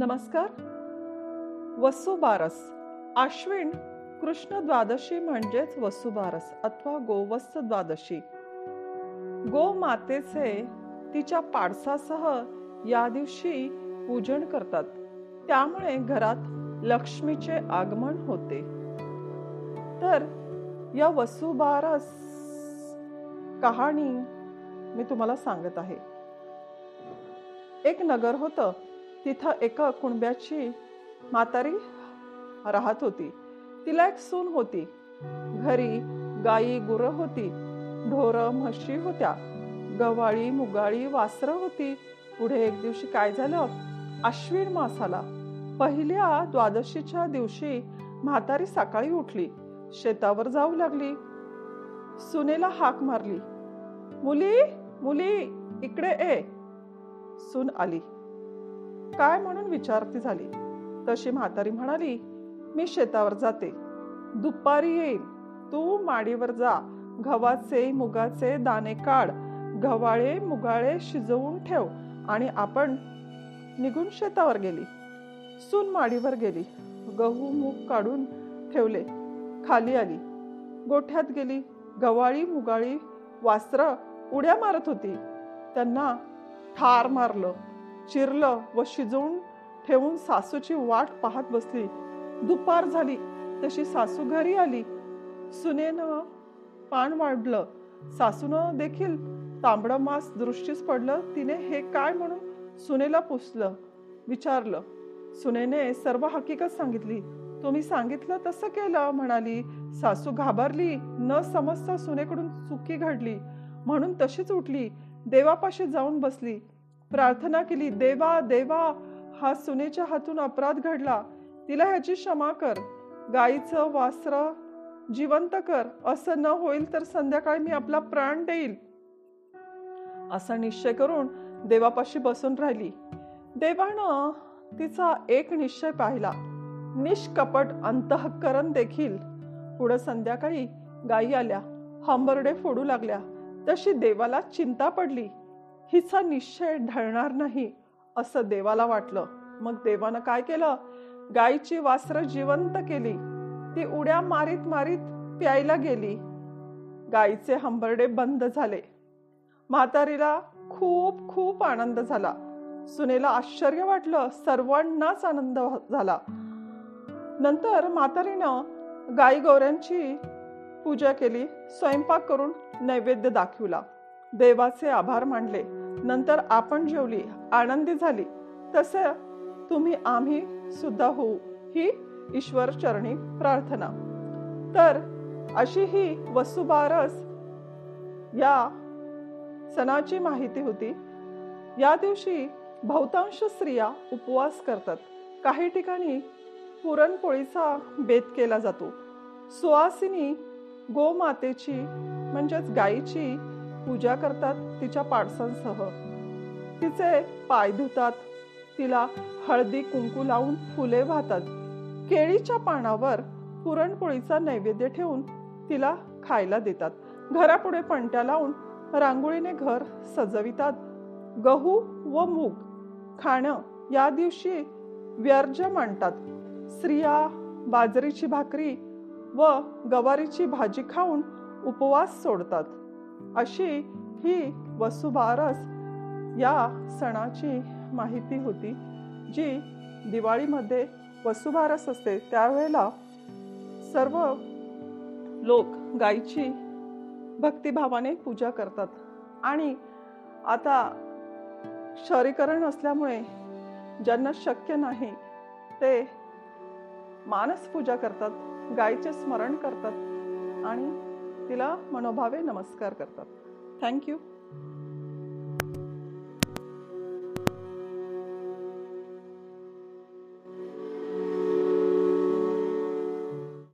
नमस्कार. वसुबारस. आश्विन कृष्ण द्वादशी म्हणजेच वसुबारस अथवा गोवत्स द्वादशी. गो मातेचे तिच्या पाडसासह या दिवशी पूजन करतात. त्यामुळे घरात लक्ष्मीचे आगमन होते. तर या वसुबारस कहाणी मी तुम्हाला सांगत आहे. एक नगर होतं. तिथं एका कुणब्याची म्हातारी राहत होती. तिला एक सून होती. घरी गाई गुरं होती. ढोरं म्हशी होत्या. गवाळी मुगाळी वासरं होती. पुढे एक दिवशी काय झालं? आश्विन मास आला. पहिल्या द्वादशीच्या दिवशी म्हातारी सकाळी उठली. शेतावर जाऊ लागली. सुनेला हाक मारली. मुली मुली इकडे ए सून आली. काय म्हणून विचारती झाली? तशी म्हातारी म्हणाली मी शेतावर जाते. दुपारी येईल तू माडीवर जा. गव्हाचे मुगाचे दाणे काढ. गव्हाळे मुगाळे शिजवून ठेव. आणि आपण निघून शेतावर गेली. सून माडीवर गेली. गहू मूग काढून ठेवले. खाली आली. गोठ्यात गेली. गवाळी मुगाळी वास्त्र उड्या मारत होती. त्यांना ठार मारलं. चिरलं व शिजवून ठेवून सासूची वाट पाहत बसली. दुपार झाली तशी सासू घरी आली. सुनेनं पान वाढलं. सासूनं देखील तांबडं मास दृष्टीस पडलं. तिने हे काय म्हणून सुनेला पुसलं? विचारलं. सुनेने सर्व हकीकत सांगितली. तुम्ही सांगितलं तसं केलं म्हणाली. सासू घाबरली न समजता सुनेकडून चुकी घडली. म्हणून तशीच उठली. देवापाशी जाऊन बसली. प्रार्थना केली देवा देवा हा सुनेच्या हातून अपराध घडला. तिला ह्याची क्षमा कर. गाईचं वासर जिवंत कर. असं न होईल तर संध्याकाळी मी आपला प्राण देईल. असा निश्चय करून देवापाशी बसून राहिली. देवानं तिचा एक निश्चय पाहिला. निष्कपट अंतःकरण देखील. पुढं संध्याकाळी गायी आल्या. हंबरडे फोडू लागल्या. तशी देवाला चिंता पडली. हिचा निश्चय ढळणार नाही असं देवाला वाटलं. मग देवानं काय केलं? गायीची वासरं जिवंत केली. ती उड्या मारीत मारीत प्यायला गेली. गायीचे हंबरडे बंद झाले. म्हातारीला खूप खूप आनंद झाला. सुनेला आश्चर्य वाटलं. सर्वांनाच आनंद झाला. नंतर म्हातारीनं गाई गौऱ्यांची पूजा केली. स्वयंपाक करून नैवेद्य दाखवला. देवाचे आभार मानले. नंतर आपण जेवली आनंदी झाली तसं तुम्ही आम्ही सुद्धा होऊ ही ईश्वर चरणी प्रार्थना. तर अशी ही वसुबारस या सणाची माहिती होती. या दिवशी बहुतांश स्त्रिया उपवास करतात. काही ठिकाणी पुरणपोळीचा बेत केला जातो. सुवासिनी गोमातेची म्हणजेच गायीची पूजा करतात तिच्या पाडसांसह. तिचे पाय धुतात. तिला हळदी कुंकू लावून फुले वाहतात. केळीच्या पानावर पुरणपोळीचा नैवेद्य ठेवून तिला खायला देतात. घरापुढे पणत्या लावून रांगोळीने घर सजवितात. गहू व मूग खाणं या दिवशी व्यर्ज मांडतात. स्त्रिया बाजरीची भाकरी व गवारीची भाजी खाऊन उपवास सोडतात. अशी ही वसुबारस या सणाची माहिती होती जी दिवाळीमध्ये वसुबारस असते. त्यावेळेला सर्व लोक गायीची भक्तिभावाने पूजा करतात. आणि आता शहरीकरण असल्यामुळे ज्यांना शक्य नाही ते मानस पूजा करतात गायीचे स्मरण करतात आणि तिला मनोभावे नमस्कार करतात. थँक्यू